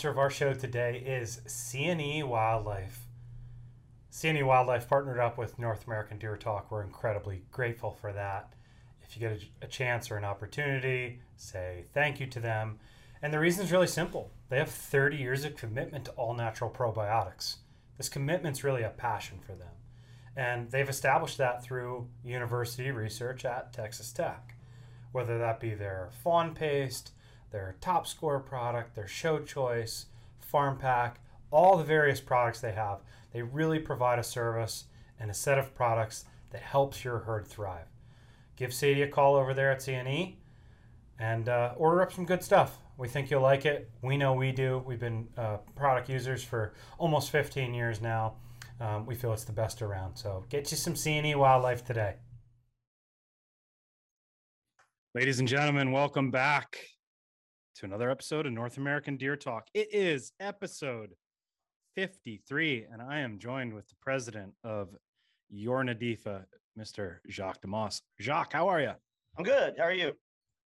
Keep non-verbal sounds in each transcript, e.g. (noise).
Sponsor of our show today is C&E Wildlife. C&E Wildlife partnered up with North American Deer Talk. We're incredibly grateful for that. If you get a, a chance or an opportunity, say thank you to them. And the reason is really simple they have 30 years of commitment to all natural probiotics. This commitment's really a passion for them. And they've established that through university research at Texas Tech, whether that be their fawn paste, their top score product, their show choice, farm pack, all the various products they have. They really provide a service and a set of products that helps your herd thrive. Give Sadie a call over there at C&E and uh, order up some good stuff. We think you'll like it. We know we do. We've been uh, product users for almost 15 years now. Um, we feel it's the best around. So get you some C&E wildlife today. Ladies and gentlemen, welcome back to another episode of North American Deer Talk. It is episode 53, and I am joined with the president of Your NADEFA, Mr. Jacques DeMoss. Jacques, how are you? I'm good. How are you?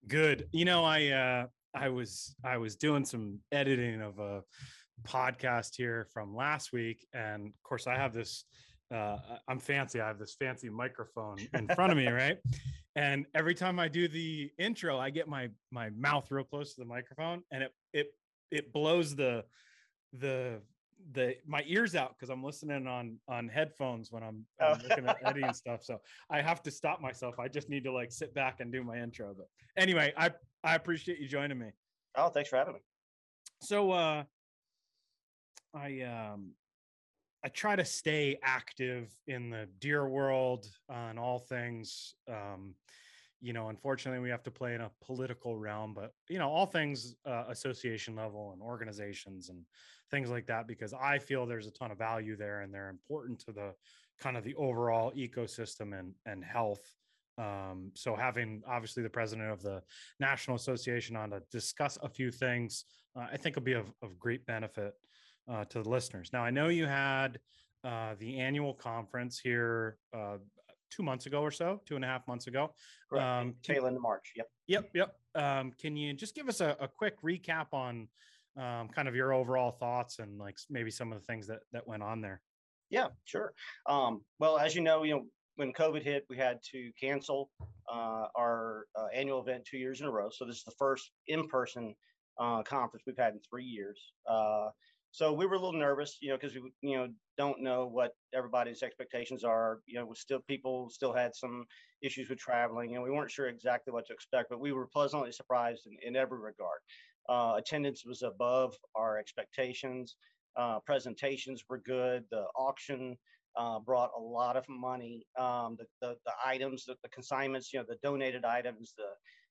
Good. You know, I uh, I was I was doing some editing of a podcast here from last week, and of course, I have this. Uh, I'm fancy. I have this fancy microphone in front of me, (laughs) right? And every time I do the intro, I get my my mouth real close to the microphone, and it it it blows the the the my ears out because I'm listening on on headphones when I'm, I'm looking at editing stuff. So I have to stop myself. I just need to like sit back and do my intro. But anyway, I I appreciate you joining me. Oh, thanks for having me. So uh I um I try to stay active in the deer world on all things. Um, you know, unfortunately, we have to play in a political realm, but you know, all things uh, association level and organizations and things like that, because I feel there's a ton of value there, and they're important to the kind of the overall ecosystem and and health. Um, so having obviously the president of the National Association on to discuss a few things, uh, I think will be of, of great benefit uh, to the listeners. Now, I know you had uh, the annual conference here uh, two months ago or so, two and a half months ago. Um, tail end of March. Yep. Yep. Yep. Um, can you just give us a, a quick recap on um, kind of your overall thoughts and like maybe some of the things that that went on there? Yeah, sure. Um, well, as you know, you know when COVID hit, we had to cancel uh, our uh, annual event two years in a row. So this is the first in-person uh, conference we've had in three years. So we were a little nervous, you know, because we, you know, don't know what everybody's expectations are. You know, still people still had some issues with traveling, and we weren't sure exactly what to expect. But we were pleasantly surprised in, in every regard. Uh, attendance was above our expectations. Uh, presentations were good. The auction uh, brought a lot of money. Um, the, the, the items, the, the consignments, you know, the donated items, the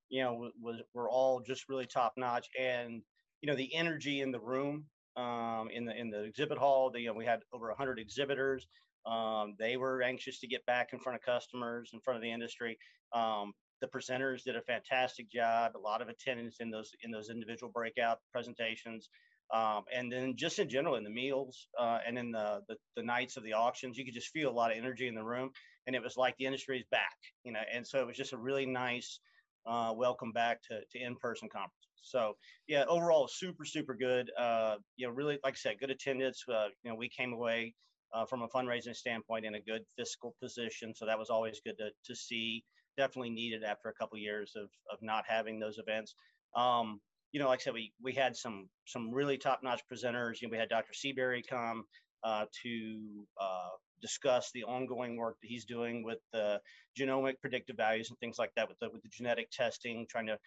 you know was were all just really top notch. And you know, the energy in the room um, in the in the exhibit hall. The, you know, we had over 100 exhibitors. Um, they were anxious to get back in front of customers, in front of the industry. Um, the presenters did a fantastic job. A lot of attendance in those in those individual breakout presentations. Um, and then just in general in the meals uh, and in the, the, the nights of the auctions you could just feel a lot of energy in the room and it was like the industry is back you know and so it was just a really nice uh, welcome back to, to in-person conferences. so yeah, overall super super good. Uh, you know, really like I said, good attendance. Uh, you know, we came away uh, from a fundraising standpoint in a good fiscal position, so that was always good to to see. Definitely needed after a couple of years of of not having those events. Um, you know, like I said, we we had some some really top notch presenters. You know, we had Dr. Seabury come uh, to uh, discuss the ongoing work that he's doing with the genomic predictive values and things like that with the with the genetic testing, trying to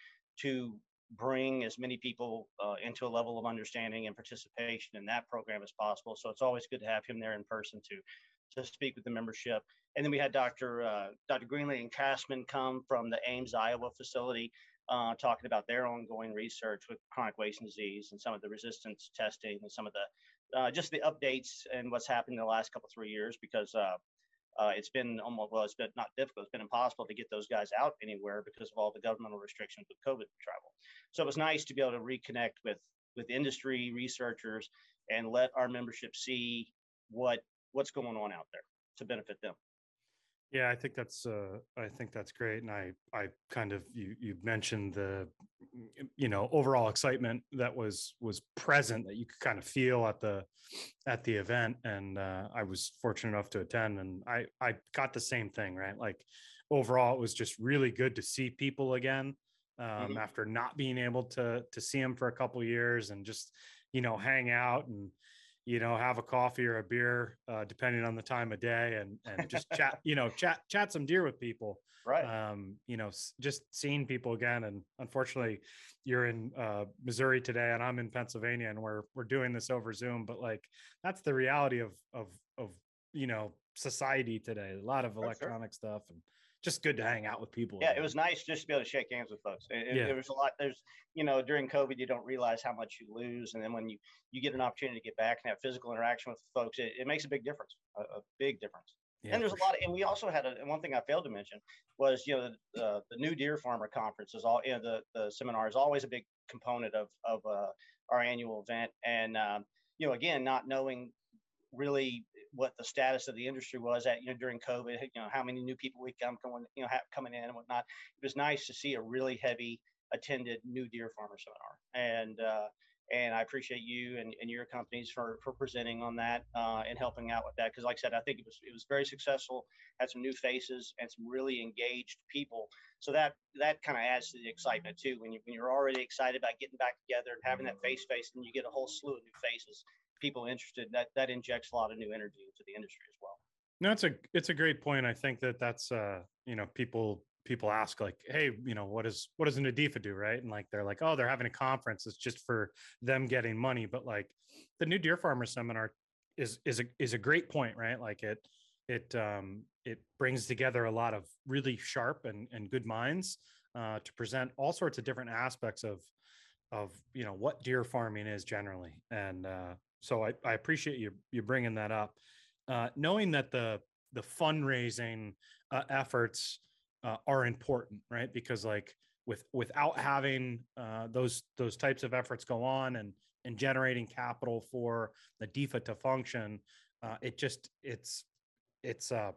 to bring as many people uh, into a level of understanding and participation in that program as possible. So it's always good to have him there in person to to speak with the membership. And then we had Dr. Uh, Dr. Greenlee and Cassman come from the Ames, Iowa facility, uh, talking about their ongoing research with chronic wasting disease and some of the resistance testing and some of the uh, just the updates and what's happened in the last couple three years because uh, uh, it's been almost well, it's been not difficult. It's been impossible to get those guys out anywhere because of all the governmental restrictions with COVID travel. So it was nice to be able to reconnect with with industry researchers and let our membership see what what's going on out there to benefit them. Yeah, I think that's uh, I think that's great, and I I kind of you you mentioned the mm, you know overall excitement that was was present that you could kind of feel at the at the event, and uh, I was fortunate enough to attend, and I I got the same thing, right? Like overall, it was just really good to see people again um, hmm after not being able to to see them for a couple years, and just you know hang out and you know, have a coffee or a beer, uh, depending on the time of day, and and just chat, (laughs) you know, chat chat some deer with people. Right. Um, you know, s- just seeing people again. And unfortunately, you're in uh, Missouri today, and I'm in Pennsylvania, and we're we're doing this over Zoom. But like, that's the reality of of of you know society today. A lot of For sure. electronic stuff, and just good to hang out with people Yeah, it was nice just to be able to shake hands with folks. It, Yeah, there was a lot. There's, you know, during COVID, you don't realize how much you lose, and then when you you get an opportunity to get back and have physical interaction with folks, it, it makes a big difference, a, a big difference. yeah, And there's a lot of, and we also had a, one thing I failed to mention was, you know, the, the, the new deer farmer conference is all, you know, the, the seminar is always a big component of, of uh, our annual event. And, um, you know, again, not knowing really what the status of the industry was at, you know, during COVID, you know, how many new people we come coming, you know, coming in and whatnot. It was nice to see a really heavy attended new deer farmer seminar. And, uh, and I appreciate you and, and your companies for, for presenting on that uh, and helping out with that. Because, like I said, I think it was it was very successful. Had some new faces and some really engaged people. So that that kind of adds to the excitement too. When you when you're already excited about getting back together and having that face face, and you get a whole slew of new faces, people interested. That that injects a lot of new energy into the industry as well. No, it's a it's a great point. I think that that's uh you know people people ask like, hey, you know, what is what does a NADEFA do, right? And like they're like, oh, they're having a conference. It's just for them getting money. But like the new deer farmer seminar is is a is a great point, right? Like it it um it brings together a lot of really sharp and and good minds uh, to present all sorts of different aspects of of you know what deer farming is generally and uh, so I, I appreciate you you bringing that up. Uh, knowing that the the fundraising uh, efforts uh, are important right? Because like with without having uh, those those types of efforts go on and and generating capital for the DEFA to function uh, it just it's it's uh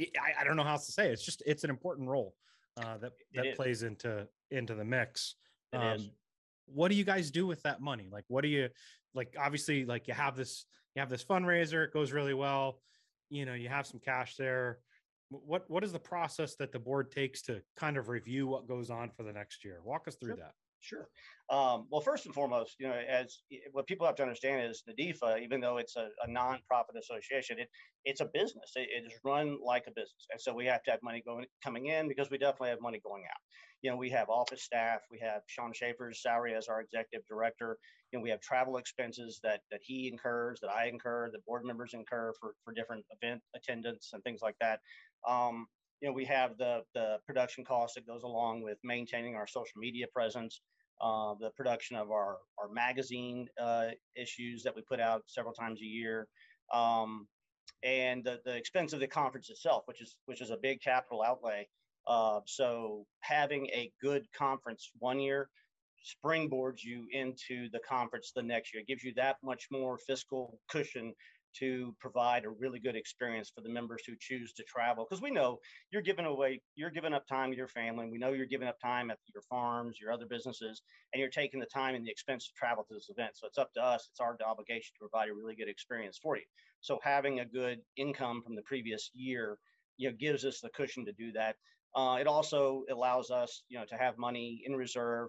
i I I don't know how else to say it. it's just it's an important role uh, that It plays into into the mix. It um, what do you guys do with that money? Like what do you like obviously like you have this you have this fundraiser it goes really well you know you have some cash there. What what is the process that the board takes to kind of review what goes on for the next year? Walk us through Sure. that Sure. Um, well, first and foremost, you know, as what people have to understand is DEFA, even though it's a, a nonprofit association, it it's a business. It, it is run like a business, and so we have to have money going coming in because we definitely have money going out. You know, we have office staff. We have Sean Schaefer's salary as our executive director. You know, we have travel expenses that that he incurs, that I incur, that board members incur for for different event attendance and things like that. Um, you know, we have the the production cost that goes along with maintaining our social media presence uh, the production of our our magazine uh, issues that we put out several times a year, um, and the, the expense of the conference itself, which is which is a big capital outlay. Uh, so having a good conference one year springboards you into the conference the next year. It gives you that much more fiscal cushion to provide a really good experience for the members who choose to travel. Because we know you're giving away, you're giving up time with your family. We know you're giving up time at your farms, your other businesses, and you're taking the time and the expense to travel to this event. So it's up to us, it's our obligation to provide a really good experience for you. So having a good income from the previous year, you know, gives us the cushion to do that. Uh, it also allows us, you know, to have money in reserve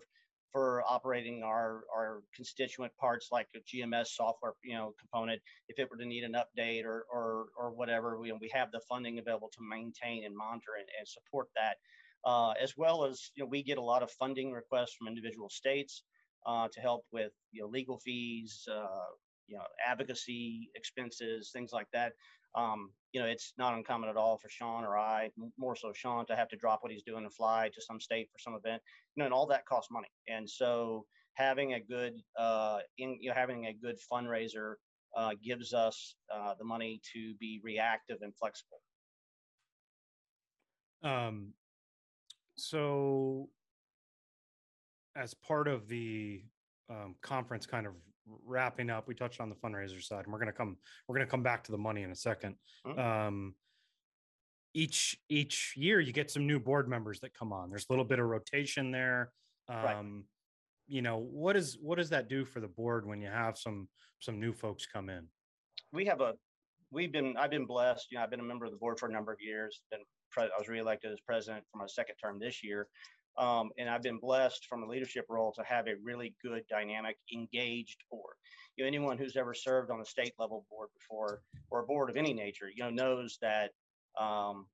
for operating our our constituent parts like a GMS software, you know, component. If it were to need an update or or or whatever, we we have the funding available to maintain and monitor and, and support that. Uh, as well as you know, we get a lot of funding requests from individual states uh, to help with you know legal fees, uh, you know, advocacy expenses, things like that. Um, you know, it's not uncommon at all for Sean or I, more so Sean, to have to drop what he's doing and fly to some state for some event you know, and all that costs money. And so having a good, uh, in, you know, having a good fundraiser uh, gives us uh, the money to be reactive and flexible. um so as part of the um, conference kind of wrapping up we touched on the fundraiser side and we're going to come we're going to come back to the money in a second Mhm. um each each year you get some new board members that come on. There's a little bit of rotation there. Um, right. You know, what is what does that do for the board when you have some some new folks come in? We have a we've been I've been blessed. You know, I've been a member of the board for a number of years. Been I was reelected as president for my second term this year. Um, and I've been blessed from a leadership role to have a really good, dynamic, engaged board. You know, anyone who's ever served on a state level board before or a board of any nature, you know, knows that um,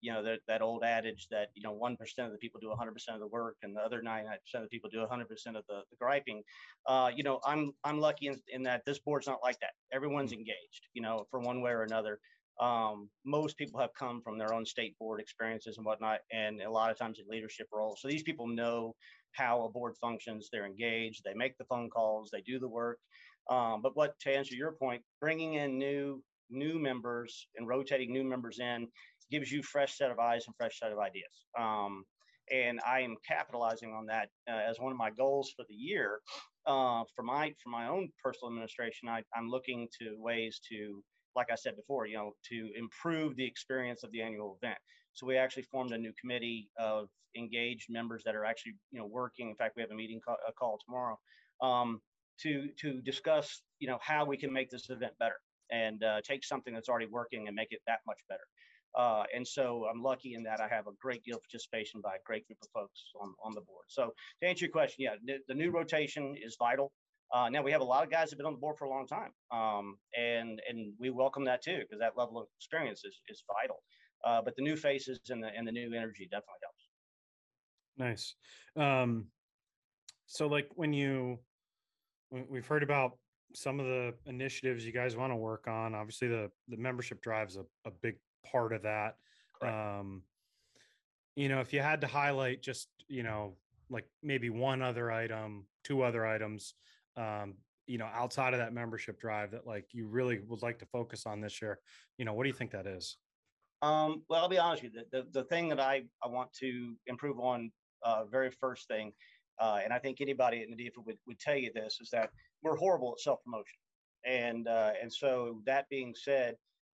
you know that, that old adage that you know 1% of the people do 100% of the work and the other 99% of the people do 100% of the, the griping uh, you know i'm i'm lucky in, in that this board's not like that everyone's mm. engaged you know for one way or another um, most people have come from their own state board experiences and whatnot and a lot of times in leadership roles so these people know how a board functions they're engaged they make the phone calls they do the work um, but what to answer your point bringing in new new members and rotating new members in gives you fresh set of eyes and fresh set of ideas. Um, and I am capitalizing on that uh, as one of my goals for the year. Uh, for my for my own personal administration, I, I'm looking to ways to, like I said before, you know, to improve the experience of the annual event. So we actually formed a new committee of engaged members that are actually, you know, working. In fact, we have a meeting call, a call tomorrow um, to to discuss, you know, how we can make this event better and uh, take something that's already working and make it that much better. Uh, and so I'm lucky in that I have a great deal of participation by a great group of folks on, on the board. So to answer your question, yeah, the, the new rotation is vital. Uh, now we have a lot of guys that have been on the board for a long time, um, and and we welcome that too because that level of experience is, is vital. Uh, but the new faces and the and the new energy definitely helps. Nice. Um, so like when you we've heard about some of the initiatives you guys want to work on. Obviously, the the membership drive is a, a big part of that. Um, you know, if you had to highlight just, you know, like maybe one other item, two other items, um, you know, outside of that membership drive that like you really would like to focus on this year, you know, what do you think that is? Um, well, I'll be honest with you. The, the, the thing that I, I want to improve on, uh, very first thing, uh, and I think anybody in the DFA would, would tell you this, is that we're horrible at self promotion. And, uh, and so that being said,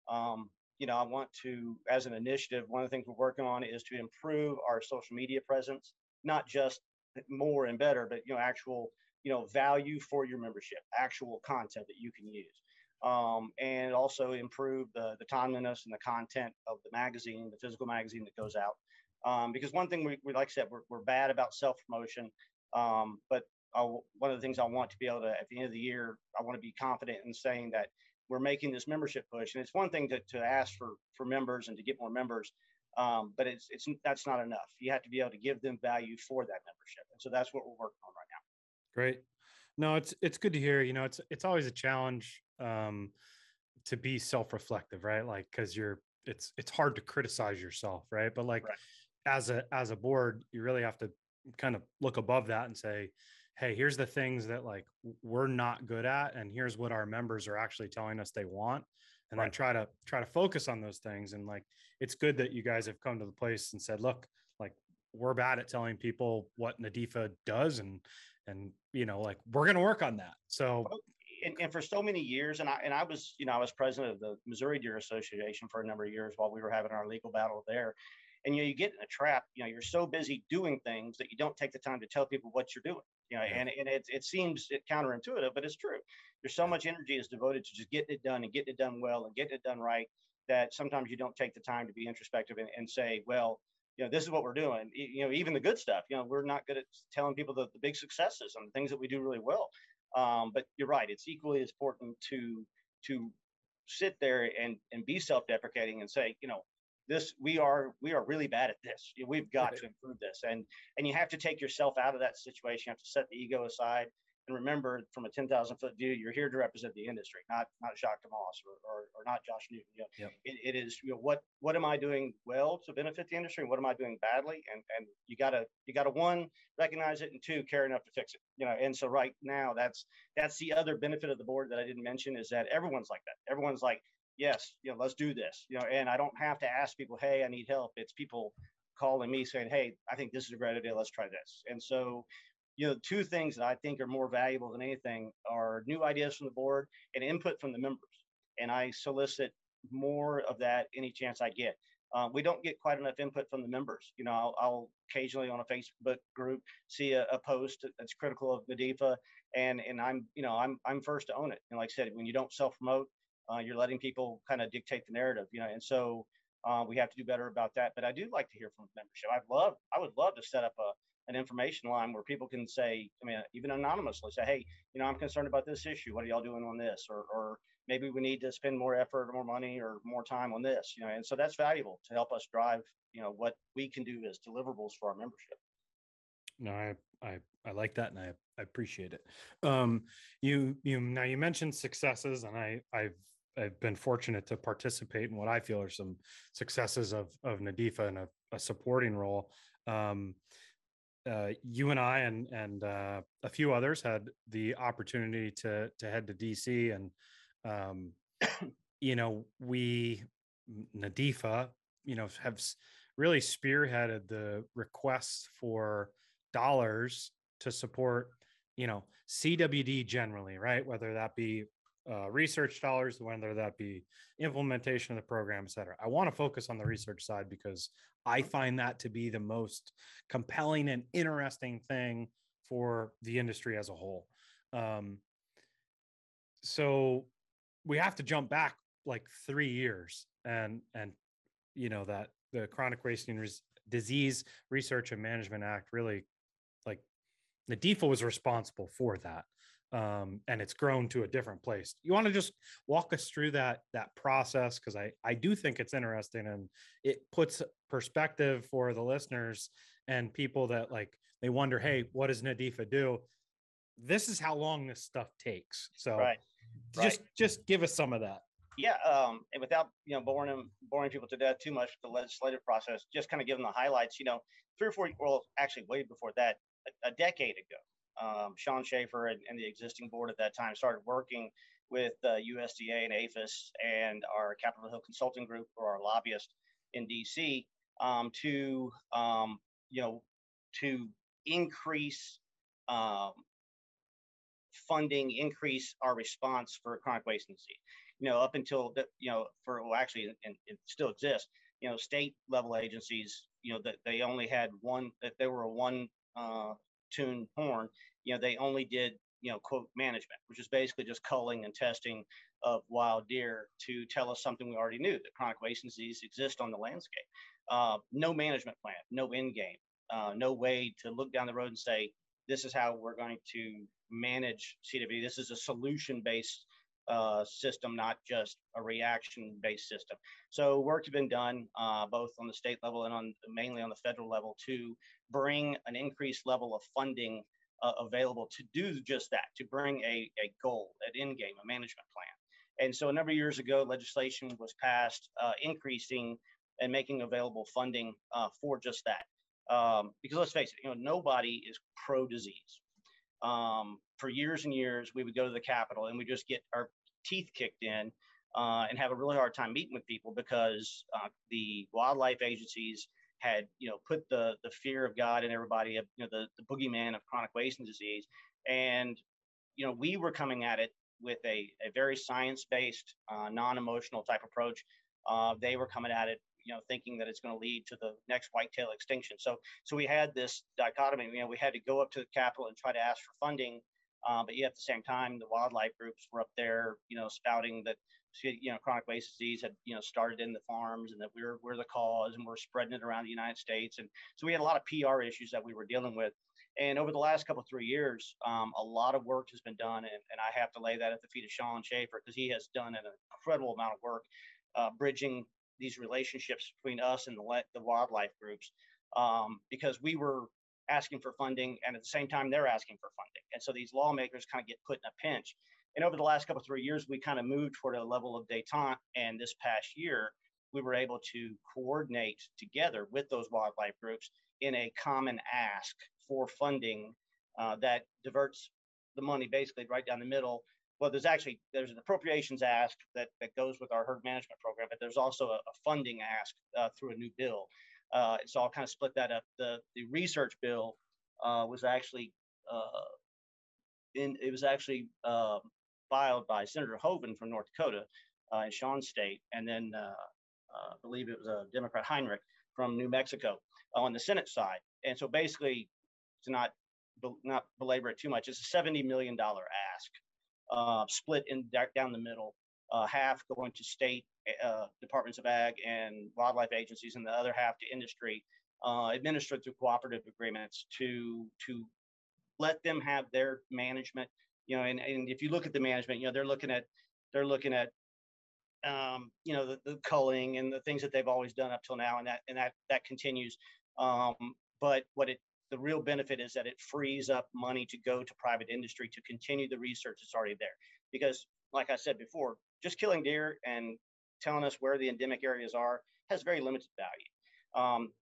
um, you know, I want to, as an initiative, one of the things we're working on is to improve our social media presence, not just more and better, but you know, actual, you know, value for your membership, actual content that you can use. Um, and also improve the, the timeliness and the content of the magazine, the physical magazine that goes out. Um, because one thing we, we, like I said, we're, we're bad about self promotion, um, but I, one of the things I want to be able to, at the end of the year, I want to be confident in saying that we're making this membership push. And it's one thing to, to ask for, for members and to get more members, um, but it's, it's, that's not enough. You have to be able to give them value for that membership. And so that's what we're working on right. Great. No, it's, it's good to hear, you know, it's, it's always a challenge um, to be self-reflective, right? Like, cause you're, it's, it's hard to criticize yourself. Right. But like, right. as a, as a board, you really have to kind of look above that and say, hey here's the things that like we're not good at and here's what our members are actually telling us they want and right. then try to try to focus on those things and like it's good that you guys have come to the place and said look like we're bad at telling people what NADEFA does and and you know like we're going to work on that so and, and, for so many years and I and I was you know I was president of the Missouri Deer Association for a number of years while we were having our legal battle there and you know you get in a trap you know you're so busy doing things that you don't take the time to tell people what you're doing you know, yeah. and, and it, it seems counterintuitive, but it's true. There's so much energy is devoted to just getting it done and getting it done well and getting it done right that sometimes you don't take the time to be introspective and, and say, well, you know, this is what we're doing. You know, even the good stuff, you know, we're not good at telling people the, the big successes and the things that we do really well. Um, but you're right. It's equally as important to, to sit there and, and be self-deprecating and say, you know, this we are we are really bad at this we've got right. to improve this and and you have to take yourself out of that situation you have to set the ego aside and remember from a 10,000 foot view you're here to represent the industry not not Jacques DeMoss or, or, or not Josh Newton you know, yep. it, it is you know what what am I doing well to benefit the industry and what am I doing badly and and you gotta you gotta one recognize it and two care enough to fix it you know and so right now that's that's the other benefit of the board that I didn't mention is that everyone's like that everyone's like yes, you know, let's do this, you know, and I don't have to ask people, hey, I need help. It's people calling me saying, hey, I think this is a great idea. Let's try this. And so, you know, two things that I think are more valuable than anything are new ideas from the board and input from the members. And I solicit more of that any chance I get. uh, we don't get quite enough input from the members. You know, I'll, I'll occasionally on a Facebook group see a, a, post that's critical of NADEFA, and and I'm you know I'm I'm first to own it. And like I said, when you don't self promote, uh, you're letting people kind of dictate the narrative. You know, and so uh, we have to do better about that. But I do like to hear from the membership. I'd love I would love to set up a an information line where people can say, I mean, even anonymously say, hey, you know, I'm concerned about this issue. What are y'all doing on this? Or, or maybe we need to spend more effort, or more money, or more time on this. You know, and so that's valuable to help us drive, you know, what we can do as deliverables for our membership. No, I I I like that, and I I appreciate it. Um, you you now you mentioned successes, and I I've I've been fortunate to participate in what I feel are some successes of of NADEFA and a, a supporting role. Um, uh, you and I and and uh, a few others had the opportunity to to head to DC and um, you know, we NADEFA, you know, have really spearheaded the requests for dollars to support, you know, CWD generally, right? Whether that be uh, research dollars, whether that be implementation of the program, et cetera. I want to focus on the research side because I find that to be the most compelling and interesting thing for the industry as a whole. Um, so we have to jump back like three years and and you know that the chronic wasting res- disease research and management act really like NADEFA was responsible for that um, and it's grown to a different place you want to just walk us through that that process because i i do think it's interesting and it puts perspective for the listeners and people that like they wonder hey what does NADEFA do this is how long this stuff takes so right just just give us some of that. Yeah, um, and without you know boring them, boring people to death too much the legislative process, just kind of give them the highlights. You know, three or four, well, actually, way before that, a, a decade ago, um, Sean Schaefer and, and, the existing board at that time started working with uh, USDA and APHIS and our Capitol Hill Consulting Group, or our lobbyist in DC, um, to um, you know to increase um, funding increase our response for chronic wasting disease. You know, up until the, you know, for well, actually, and it still exists. You know, state level agencies, you know, that they only had one, that they were a one uh, tune horn. You know, they only did you know quote management, which is basically just culling and testing of wild deer to tell us something we already knew that chronic wasting disease exists on the landscape. Uh, no management plan, no end game, uh, no way to look down the road and say this is how we're going to manage CWD. This is a solution based uh, system, not just a reaction based system. So work has been done uh, both on the state level and on mainly on the federal level to bring an increased level of funding uh, available to do just that, to bring a, a goal, an end game, a management plan. And so a number of years ago, legislation was passed uh, increasing and making available funding uh, for just that. Um, because let's face it, you know, nobody is pro disease um, for years and years, we would go to the Capitol and we just get our teeth kicked in uh, and have a really hard time meeting with people because uh, the wildlife agencies had, you know, put the the fear of God in everybody, of you know, the, the boogeyman of chronic wasting disease. And, you know, we were coming at it with a, a very science-based, uh, non-emotional type approach. Uh, they were coming at it you know, thinking that it's going to lead to the next whitetail extinction. So, so we had this dichotomy. You know, we had to go up to the Capitol and try to ask for funding, uh, but yet at the same time, the wildlife groups were up there, you know, spouting that you know chronic wasting disease had you know started in the farms and that we're we're the cause and we're spreading it around the United States. And so we had a lot of PR issues that we were dealing with. And over the last couple three years, um, a lot of work has been done, and, and I have to lay that at the feet of Sean Schaefer because he has done an incredible amount of work uh, bridging these relationships between us and the, the wildlife groups um, because we were asking for funding and at the same time they're asking for funding. And so these lawmakers kind of get put in a pinch. And over the last couple three years we kind of moved toward a level of detente and this past year we were able to coordinate together with those wildlife groups in a common ask for funding uh, that diverts the money basically right down the middle. Well, there's actually there's an appropriations ask that, that goes with our herd management program, but there's also a, a funding ask uh, through a new bill. Uh, so I'll kind of split that up. The the research bill uh, was actually uh, in it was actually um, filed by Senator Hoeven from North Dakota uh, in Sean State, and then uh, I believe it was a Democrat Heinrich from New Mexico on the Senate side. And so basically, to not not belabor it too much, it's a seventy million dollar ask, split in down the middle, uh, half going to state uh, departments of ag and wildlife agencies, and the other half to industry, uh, administered through cooperative agreements to to let them have their management. You know, and, and if you look at the management, you know, they're looking at they're looking at um, you know the, the culling and the things that they've always done up till now, and that and that that continues. Um, but what it the real benefit is that it frees up money to go to private industry to continue the research that's already there. Because, like I said before, just killing deer and telling us where the endemic areas are has very limited value. Um,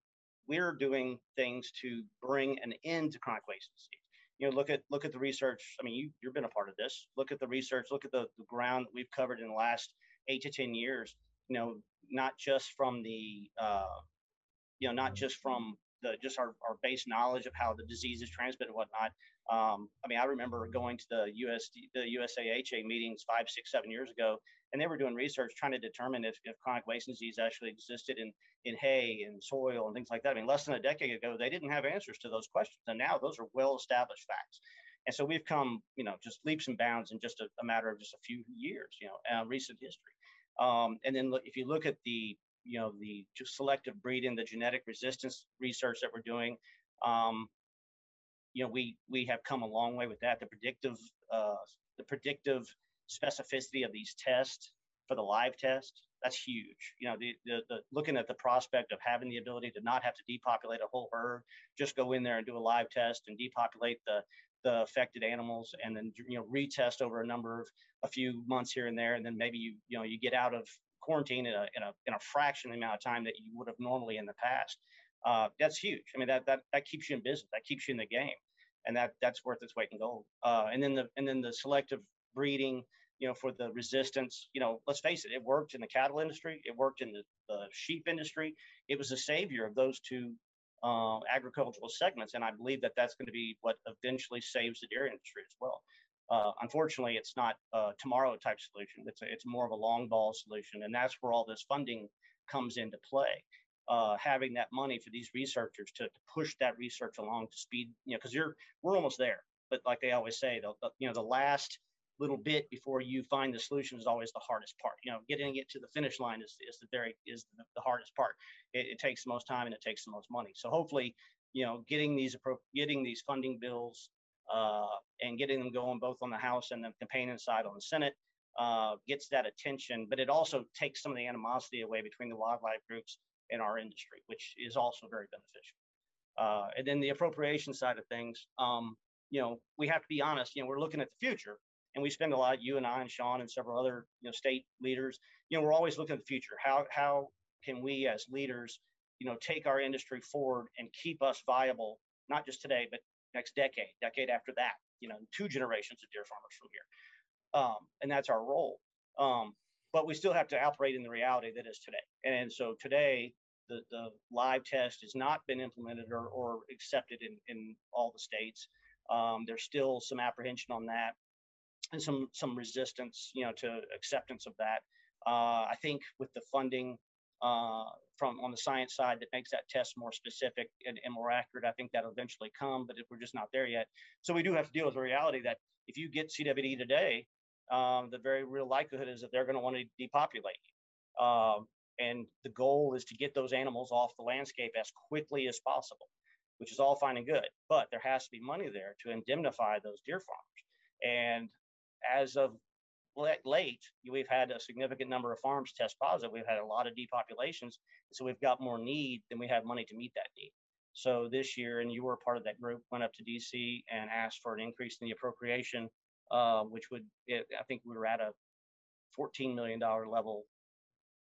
we're doing things to bring an end to chronic wasting disease. You know, look at look at the research. I mean, you you've been a part of this. Look at the research. Look at the, the ground we've covered in the last eight to ten years. You know, not just from the uh, you know, not just from the just our, our base knowledge of how the disease is transmitted and whatnot. Um, I mean, I remember going to the USD, the USAHA meetings five, six, seven years ago, and they were doing research trying to determine if, if chronic wasting disease actually existed in, in hay and soil and things like that. I mean, less than a decade ago, they didn't have answers to those questions. And now those are well established facts. And so we've come, you know, just leaps and bounds in just a, a matter of just a few years, you know, uh, recent history. Um, and then if you look at the you know the selective breeding, the genetic resistance research that we're doing. Um, you know, we we have come a long way with that. The predictive uh, the predictive specificity of these tests for the live test that's huge. You know, the, the, the looking at the prospect of having the ability to not have to depopulate a whole herd, just go in there and do a live test and depopulate the the affected animals and then you know retest over a number of a few months here and there and then maybe you you know you get out of quarantine in a, in a, in a fraction of the amount of time that you would have normally in the past. Uh, that's huge. I mean, that, that, that keeps you in business. That keeps you in the game. And that, that's worth its weight in gold. Uh, and then the, and then the selective breeding, you know, for the resistance, you know, let's face it, it worked in the cattle industry. It worked in the, the sheep industry. It was a savior of those two uh, agricultural segments. And I believe that that's going to be what eventually saves the dairy industry as well. Uh, unfortunately, it's not a tomorrow type solution. It's a, it's more of a long ball solution, and that's where all this funding comes into play. Uh, having that money for these researchers to, to, push that research along to speed, you know, because you're we're almost there. But like they always say, the, the, you know, the last little bit before you find the solution is always the hardest part. You know, getting it to the finish line is, is the very is the, the hardest part. It, it, takes the most time and it takes the most money. So hopefully, you know, getting these getting these funding bills uh, and getting them going both on the House and the companion side on the Senate uh, gets that attention. But it also takes some of the animosity away between the wildlife groups and our industry, which is also very beneficial. Uh, and then the appropriation side of things, um, you know, we have to be honest. You know, we're looking at the future, and we spend a lot. You and I and Sean and several other you know state leaders. You know, we're always looking at the future. How how can we as leaders, you know, take our industry forward and keep us viable, not just today, but next decade, decade after that, you know, two generations of deer farmers from here. Um, and that's our role. Um, but we still have to operate in the reality that is today. And so today, the, the live test has not been implemented or, or accepted in, in all the states. Um, there's still some apprehension on that and some some resistance, you know, to acceptance of that. Uh, I think with the funding uh, from on the science side that makes that test more specific and, and, more accurate. I think that'll eventually come, but we're just not there yet. So we do have to deal with the reality that if you get CWD today, um, the very real likelihood is that they're going to want to depopulate you. Um, and the goal is to get those animals off the landscape as quickly as possible, which is all fine and good. But there has to be money there to indemnify those deer farmers. And as of late, we've had a significant number of farms test positive. We've had a lot of depopulations. So we've got more need than we have money to meet that need. So this year, and you were part of that group, went up to DC and asked for an increase in the appropriation, uh, which would, it, I think we were at a $14 million level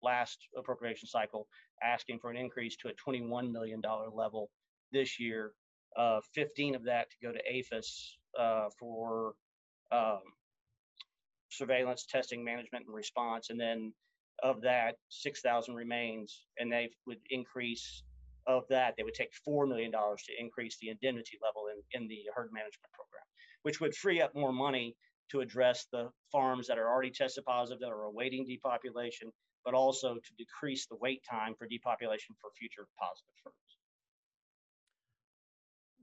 last appropriation cycle, asking for an increase to a $21 million level this year. Uh, 15 of that to go to APHIS uh, for um, surveillance, testing, management, and response. And then of that, 6,000 remains, and they would increase of that, they would take $4 million to increase the indemnity level in, in the herd management program, which would free up more money to address the farms that are already tested positive that are awaiting depopulation, but also to decrease the wait time for depopulation for future positive firms.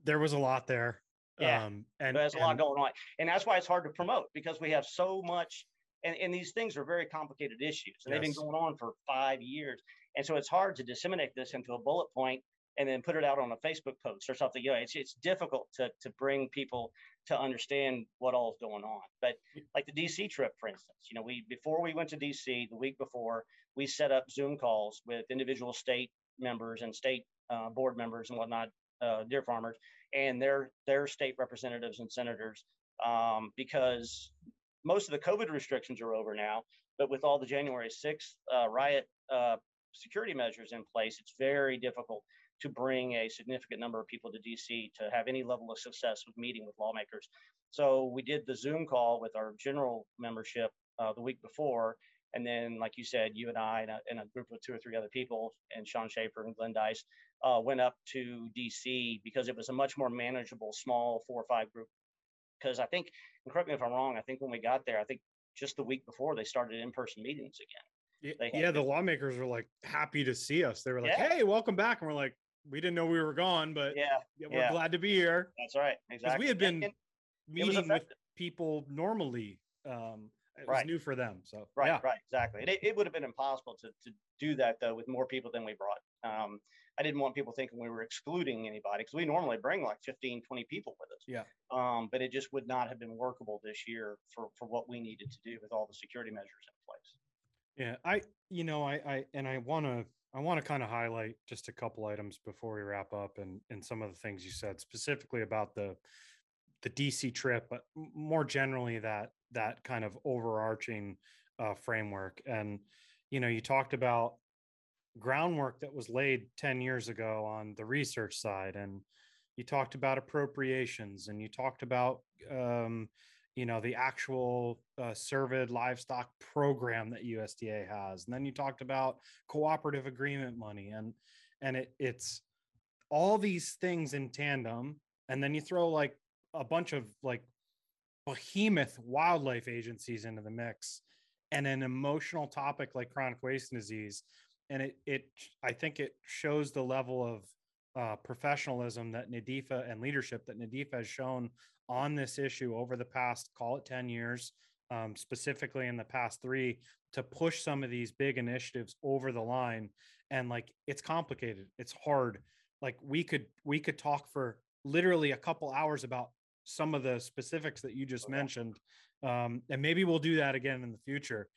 There was a lot there. Yeah, um, and there's a lot going on, and that's why it's hard to promote because we have so much. And, and these things are very complicated issues, and yes. they've been going on for five years. And so it's hard to disseminate this into a bullet point and then put it out on a Facebook post or something. You know, it's it's difficult to to bring people to understand what all is going on. But like the DC trip, for instance, you know, we before we went to DC the week before, we set up Zoom calls with individual state members and state uh, board members and whatnot, uh, deer farmers, and their their state representatives and senators, um, because most of the COVID restrictions are over now. But with all the January 6th uh, riot uh, security measures in place, it's very difficult to bring a significant number of people to DC to have any level of success with meeting with lawmakers. So we did the Zoom call with our general membership uh, the week before. And then, like you said, you and I and a, and a, group of two or three other people, and Sean Schaefer and Glenn Dice, uh, went up to DC because it was a much more manageable, small four or five group. Because I think, correct me if I'm wrong, I think when we got there, I think just the week before they started in-person meetings again. Yeah, yeah the lawmakers were like happy to see us. They were like, yeah. "Hey, welcome back," and we're like, we didn't know we were gone, but yeah, we're yeah. glad to be here. That's right. Exactly. We had been and, meeting with people normally. Um, it right. was new for them. So right, yeah. right, exactly. It, it would have been impossible to, to do that though with more people than we brought. Um, I didn't want people thinking we were excluding anybody because we normally bring like 15, 20 people with us. Yeah. Um, but it just would not have been workable this year for, for what we needed to do with all the security measures in place. Yeah. I, you know, I, I, and I want to I want to kind of highlight just a couple items before we wrap up and, and some of the things you said specifically about the the DC trip, but more generally that that kind of overarching uh, framework. And you know, you talked about groundwork that was laid 10 years ago on the research side and you talked about appropriations and you talked about um, you know the actual uh, livestock program that USDA has, and then you talked about cooperative agreement money, and and it, it's all these things in tandem, and then you throw like a bunch of like behemoth wildlife agencies into the mix, and an emotional topic like chronic wasting disease, and it it I think it shows the level of uh, professionalism that NADEFA and leadership that NADEFA has shown on this issue over the past, call it 10 years, um, specifically in the past three, to push some of these big initiatives over the line. And like, it's complicated, it's hard. Like we could we could talk for literally a couple hours about some of the specifics that you just okay. mentioned, um, and maybe we'll do that again in the future.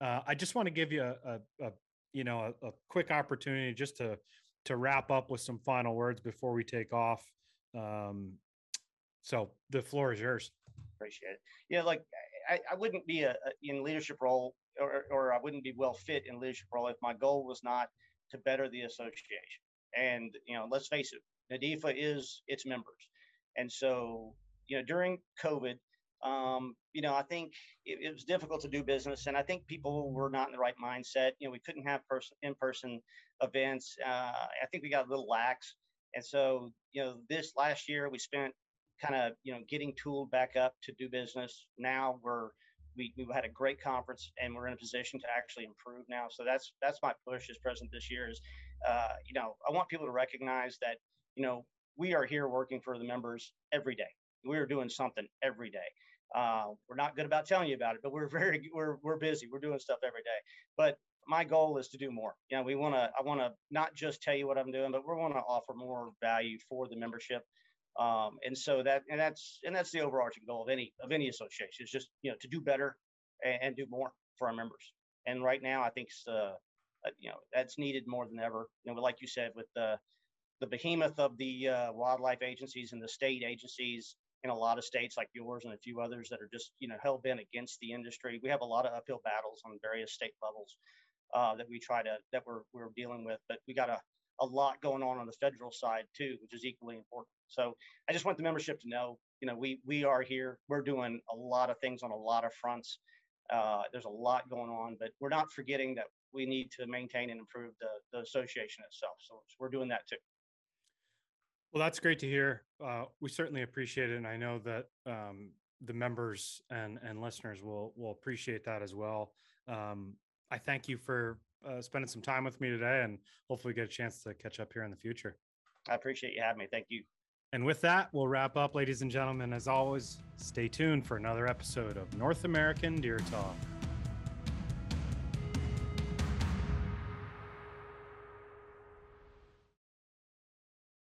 Uh, I just want to give you a, a, a you know a, a, quick opportunity just to to wrap up with some final words before we take off. Um, so the floor is yours. Appreciate it. Yeah, like I, I wouldn't be a, a, in leadership role or, or I wouldn't be well fit in leadership role if my goal was not to better the association. And you know, let's face it, NADEFA is its members, and so you know during COVID, um, you know, I think it, it, was difficult to do business, and I think people were not in the right mindset. You know, we couldn't have person in-person events. Uh, I think we got a little lax, and so you know, this last year we spent kind of you know getting tooled back up to do business. Now we're we, we had a great conference and we're in a position to actually improve now. So that's that's my push as president this year is, uh, you know, I want people to recognize that you know we are here working for the members every day. We are doing something every day. Uh, we're not good about telling you about it, but we're (laughs) very we're we're busy. We're doing stuff every day. But my goal is to do more. You know, we want to I want to not just tell you what I'm doing, but we want to offer more value for the membership. Um, and so that and that's and that's the overarching goal of any of any association is just you know to do better and, and do more for our members. And right now, I think uh, uh, you know that's needed more than ever. You know, like you said, with the the behemoth of the uh, wildlife agencies and the state agencies in a lot of states like yours and a few others that are just you know hell bent against the industry. We have a lot of uphill battles on various state levels uh, that we try to that we're we're dealing with, but we got a a lot going on on the federal side too, which is equally important. So I just want the membership to know, you know, we we are here. We're doing a lot of things on a lot of fronts. Uh, there's a lot going on, but we're not forgetting that we need to maintain and improve the, the association itself. So we're doing that too. Well, that's great to hear. Uh, we certainly appreciate it, and I know that um, the members and and listeners will will appreciate that as well. Um, I thank you for uh, spending some time with me today, and hopefully get a chance to catch up here in the future. I appreciate you having me. Thank you. And with that, we'll wrap up, ladies and gentlemen. As always, stay tuned for another episode of North American Deer Talk.